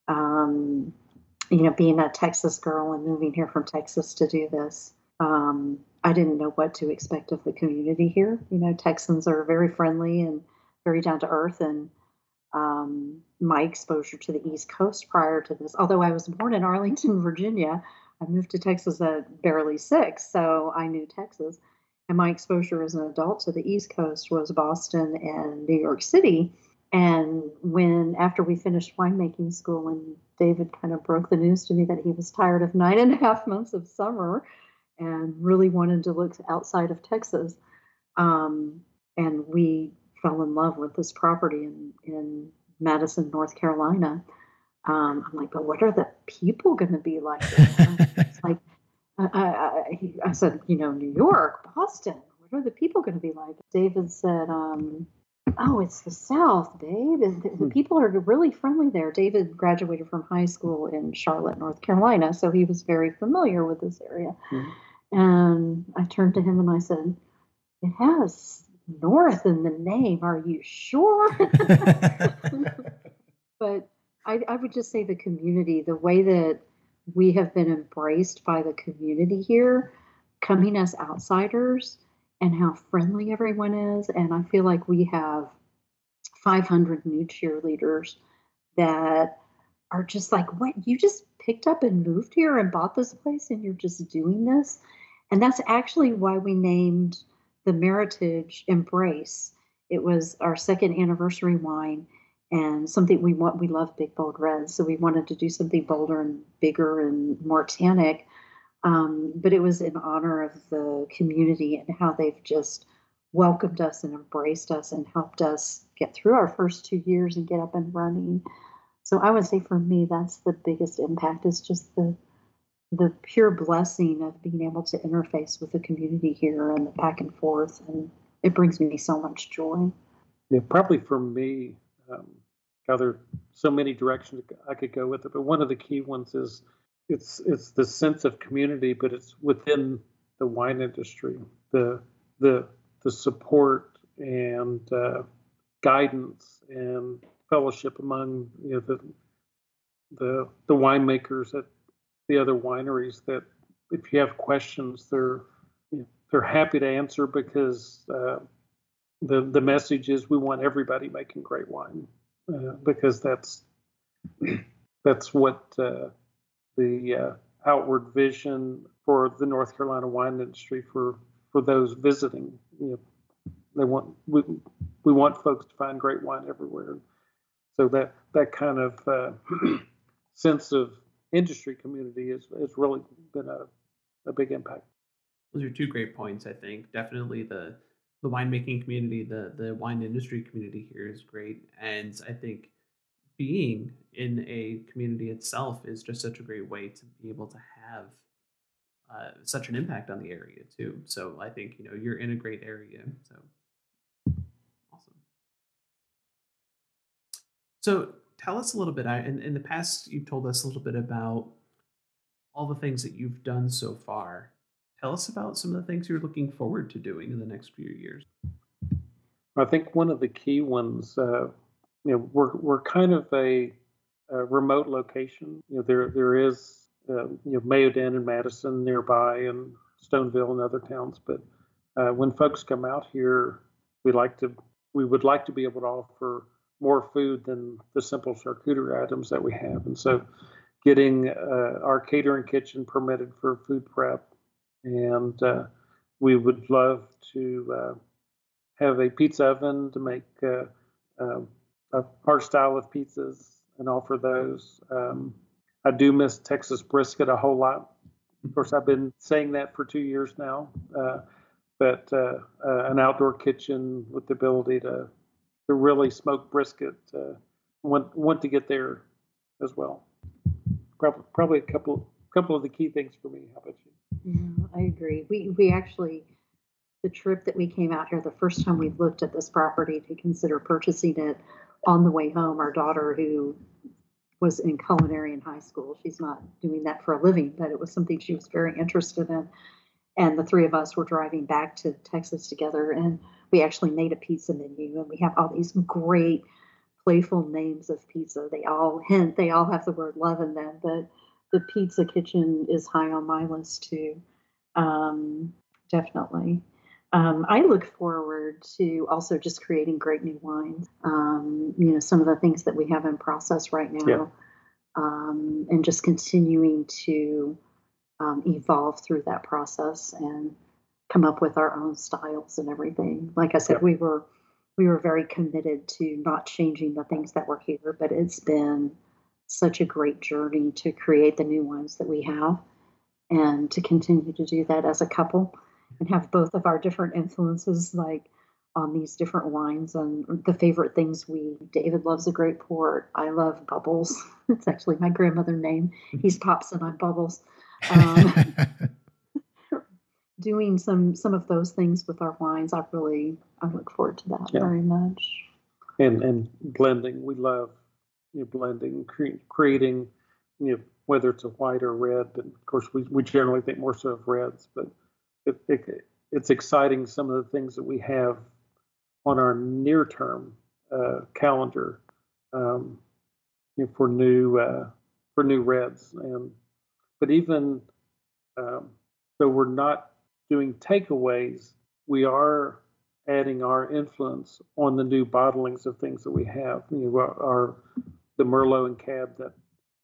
D: Um, you know, being a Texas girl and moving here from Texas to do this, um, I didn't know what to expect of the community here. You know, Texans are very friendly and very down to earth, and um, my exposure to the East Coast prior to this, although I was born in Arlington, Virginia, I moved to Texas at barely six, so I knew Texas. And my exposure as an adult to the East Coast was Boston and New York City. And when, after we finished winemaking school, and David kind of broke the news to me that he was tired of nine and a half months of summer and really wanted to look outside of Texas, um, and we fell in love with this property in, in Madison, North Carolina. Um, I'm like, but what are the people going to be like? it's like, I, I, I, said, you know, New York, Boston, what are the people going to be like? David said, um, oh, it's the South, babe. And the, the
E: Hmm.
D: people are really friendly there. David graduated from high school in Charlotte, North Carolina, so he was very familiar with this area.
E: Mhm.
D: And I turned to him and I said, it has North in the name. Are you sure? but I, I would just say the community, the way that we have been embraced by the community here, coming as outsiders, and how friendly everyone is. And I feel like we have 500 new cheerleaders that are just like, what? You just picked up and moved here and bought this place and you're just doing this? And that's actually why we named the Meritage Embrace. It was our second anniversary wine and something we want. We love big, bold reds, so we wanted to do something bolder and bigger and more tannic. Um, but it was in honor of the community and how they've just welcomed us and embraced us and helped us get through our first two years and get up and running. So I would say for me, that's the biggest impact is just the the pure blessing of being able to interface with the community here and the back and forth and it brings me so much joy.
E: Yeah, probably for me, um, God, there are so many directions I could go with it, but one of the key ones is it's it's the sense of community, but it's within the wine industry, the the the support and uh, guidance and fellowship among you know the the the winemakers at the other wineries that if you have questions they're they're happy to answer because uh, the the message is we want everybody making great wine uh, because that's that's what uh, the uh, outward vision for the North Carolina wine industry for for those visiting. You know, they want we we want folks to find great wine everywhere. So that that kind of uh, sense of industry community has has really been a a big impact.
B: Those are two great points. I think definitely the the winemaking community, the the wine industry community here is great, and I think being in a community itself is just such a great way to be able to have uh, such an impact on the area too. So I think you know you're in a great area. So awesome. So tell us a little bit. I, in, in the past, you've told us a little bit about all the things that you've done so far. Tell us about some of the things you're looking forward to doing in the next few years.
E: I think one of the key ones, uh, you know, we're we're kind of a, a, remote location. You know, there there is uh, you know Mayodan and Madison nearby, and Stoneville and other towns. But uh, when folks come out here, we like to we would like to be able to offer more food than the simple charcuterie items that we have, and so getting uh, our catering kitchen permitted for food prep, and uh, we would love to uh, have a pizza oven to make uh, um, our style of pizzas and offer those. Um, I do miss Texas brisket a whole lot. Of course, I've been saying that for two years now. Uh, but uh, an outdoor kitchen with the ability to to really smoke brisket, uh, want want to get there as well probably probably a couple couple of the key things for me. How about you?
D: Yeah, I agree. We we actually the trip that we came out here the first time we looked at this property to consider purchasing it on the way home our daughter who was in culinary in high school she's not doing that for a living but it was something she was very interested in and the three of us were driving back to texas together and we actually made a pizza menu and we have all these great playful names of pizza. They all hint, they all have the word love in them, but the pizza kitchen is high on my list too. Um, definitely. Um, I look forward to also just creating great new wines. Um, you know, some of the things that we have in process right now, yeah. um, and just continuing to um, evolve through that process and come up with our own styles and everything. Like I said, yeah. we were we were very committed to not changing the things that were here, but it's been such a great journey to create the new ones that we have and to continue to do that as a couple and have both of our different influences like on these different wines and the favorite things we David loves a great port. I love bubbles. It's actually my grandmother name. He's Pops and I'm Bubbles. Um, doing some some of those things with our wines, I really I look forward to that yeah. very much.
E: And and blending, we love you know, blending, cre- creating, you know, whether it's a white or red. And of course, we, we generally think more so of reds, but it, it, it's exciting some of the things that we have on our near term uh, calendar um, you know, for new uh, for new reds and but even um, though we're not doing takeaways, we are adding our influence on the new bottlings of things that we have. You know, our, the Merlot and Cab that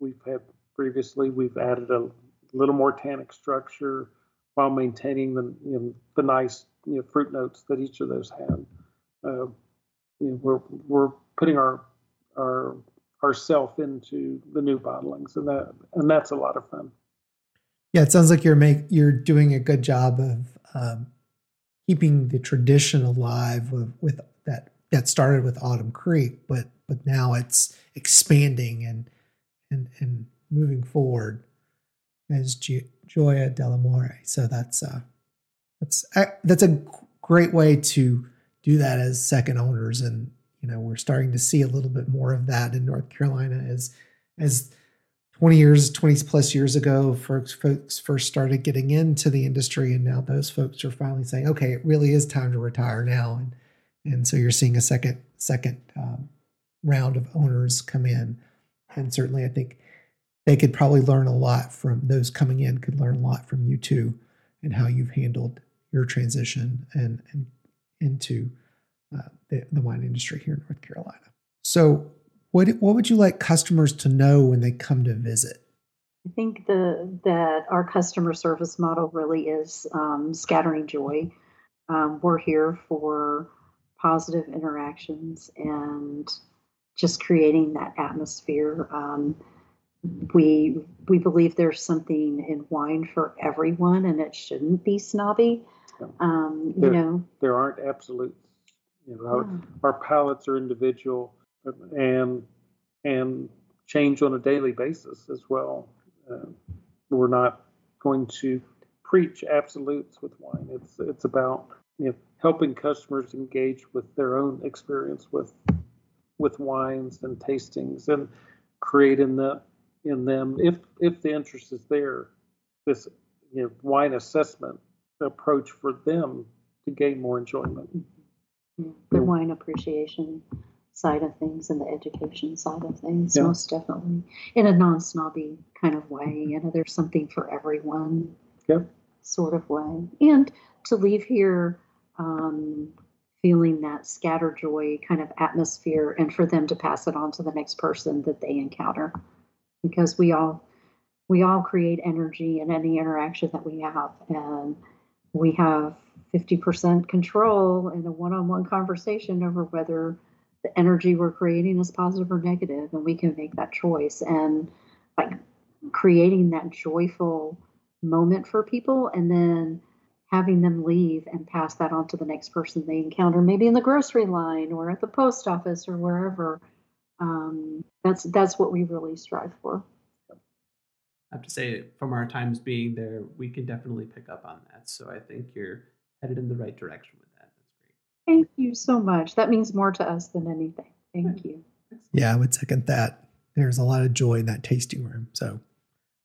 E: we've had previously, we've added a little more tannic structure while maintaining the you know, the nice you know, fruit notes that each of those had. Uh, you know, we're we're putting our our ourself into the new bottlings, and that and that's a lot of fun.
C: Yeah, it sounds like you're make you're doing a good job of um, keeping the tradition alive with, with, that that started with Autumn Creek, but but now it's expanding and and and moving forward as G- Gioia dell'Amore. So that's uh, that's that's a great way to do that as second owners. And, you know, we're starting to see a little bit more of that in North Carolina as, as 20 years, 20 plus years ago, folks, folks first started getting into the industry. And now those folks are finally saying, okay, it really is time to retire now. And, and so you're seeing a second, second um, round of owners come in. And certainly I think they could probably learn a lot from those coming in could learn a lot from you too and how you've handled your transition and, and into uh, the, the wine industry here in North Carolina. So, what what would you like customers to know when they come to visit?
D: I think the that our customer service model really is um, scattering joy. Um, we're here for positive interactions and just creating that atmosphere. Um, we we believe there's something in wine for everyone, and it shouldn't be snobby. Um, you
E: There-
D: know,
E: There aren't absolutes. You know, our, our palates are individual and and change on a daily basis as well. Uh, we're not going to preach absolutes with wine. It's it's about you know helping customers engage with their own experience with with wines and tastings and creating the in them if if the interest is there this you know wine assessment approach for them to gain more enjoyment.
D: the wine appreciation side of things and the education side of things,
E: Yeah.
D: most definitely, in a non-snobby kind of way. You know, there's something for everyone.
E: Yep.
D: Sort of way, and to leave here um, feeling that scatter joy kind of atmosphere, and for them to pass it on to the next person that they encounter, because we all we all create energy in any interaction that we have, and we have 50% control in a one-on-one conversation over whether the energy we're creating is positive or negative and we can make that choice and like creating that joyful moment for people and then having them leave and pass that on to the next person they encounter maybe in the grocery line or at the post office or wherever um, that's that's what we really strive for
B: I have to say, from our times being there, we can definitely pick up on that. So I think you're headed in the right direction with.
D: Thank you so much that means more to us than anything thank you
C: Yeah, I would second that. There's a lot of joy in that tasting room. So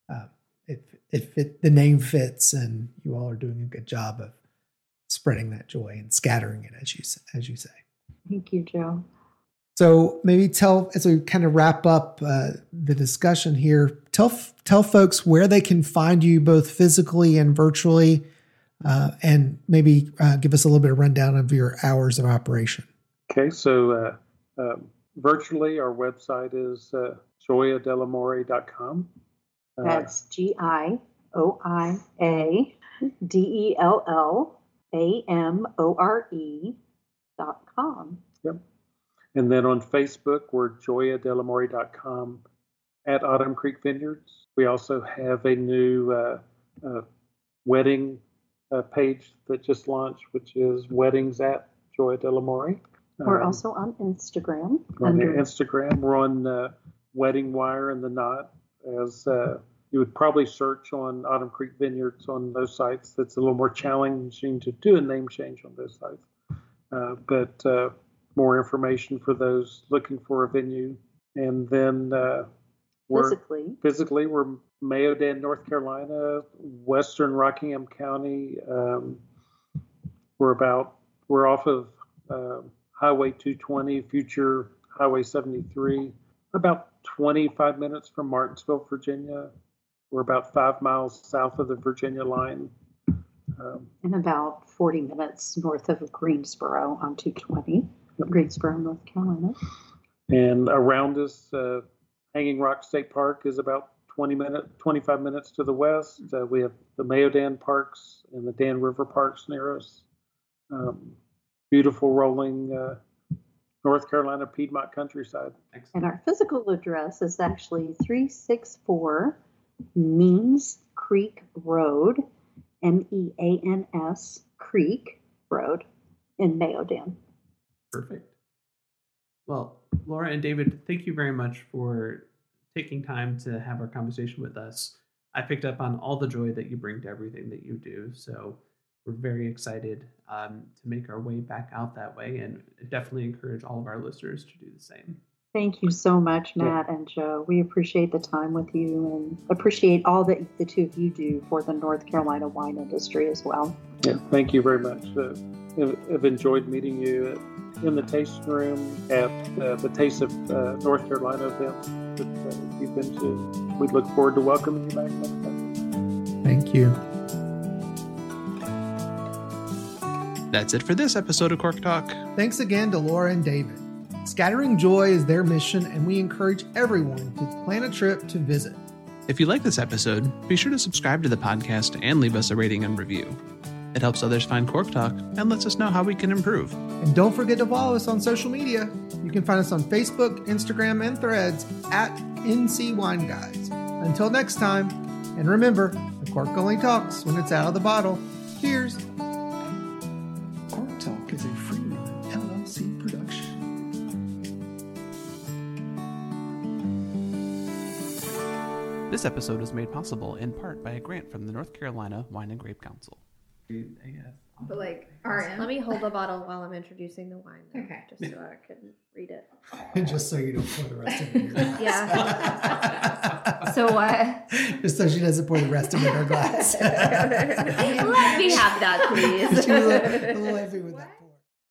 C: uh, it, it the name fits, and you all are doing a good job of spreading that joy and scattering it, as you as you say.
D: thank you joe
C: So maybe tell as we kind of wrap up uh, the discussion here. Tell tell folks where they can find you both physically and virtually, uh, and maybe uh, give us a little bit of rundown of your hours of operation.
E: Okay, so uh, um, virtually our website is uh, gioiadellamore.com. Uh,
D: That's G I O I A D E L L A M O R E dot com.
E: and then on Facebook, we're gioiadellamore.com at Autumn Creek Vineyards. We also have a new uh, uh, wedding uh, page that just launched, which is weddings at Gioia dell'Amore.
D: We're
E: Um,
D: also on Instagram
E: on
D: under
E: Instagram. We're on uh, Wedding Wire and the Knot. As uh, you would probably search on Autumn Creek Vineyards on those sites. That's a little more challenging to do a name change on those sites. Uh, but uh, more information for those looking for a venue. And then uh,
D: physically.
E: physically we're Mayodan, North Carolina, Western Rockingham County. Um, we're about we're off of um Highway 220, future Highway 73, about 25 minutes from Martinsville, Virginia. We're about five miles south of the Virginia line. Um,
D: And about 40 minutes north of Greensboro on 220, Greensboro, North Carolina.
E: and around us, uh, Hanging Rock State Park is about 20 minute, 25 minutes to the west. Uh, we have the Mayodan Parks and the Dan River Parks near us. Um, beautiful rolling uh, North Carolina Piedmont countryside.
B: Excellent.
D: And our physical address is actually 364 Means Creek Road, M E A N S Creek Road in Mayodan.
B: Perfect. Well, Laura and David, thank you very much for taking time to have our conversation with us. I picked up on all the joy that you bring to everything that you do. So we're very excited um, to make our way back out that way and definitely encourage all of our listeners to do the same.
D: Thank you so much, Matt and Joe. We appreciate the time with you and appreciate all that the two of you do for the North Carolina wine industry as well.
E: Yeah, thank you very much. Uh, I've, I've enjoyed meeting you in the tasting room at uh, the Taste of uh, North Carolina event that you've been to. We look forward to welcoming you back next time.
C: Thank you.
B: That's it for this episode of Cork Talk.
C: Thanks again to Laura and David. Scattering joy is their mission, and we encourage everyone to plan a trip to visit.
B: If you like this episode, be sure to subscribe to the podcast and leave us a rating and review. It helps others find Cork Talk and lets us know how we can improve.
C: And don't forget to follow us on social media. You can find us on Facebook, Instagram, and threads at NC Wine Guys. Until next time, and remember, the cork only talks when it's out of the bottle. Cheers! Cork Talk is a Freeman LLC production.
B: This episode was made possible in part by a grant from the North Carolina Wine and Grape Council.
G: But like RM.
F: Let me hold the bottle while I'm introducing the wine. though,
G: Okay.
F: Just so I can read it.
C: And Just so you don't pour the rest of it in your glass.
F: Yeah. So what?
C: Just so she doesn't pour the rest of it in her glass.
F: Let me have that, please.
C: She was a, a little heavy with that pour.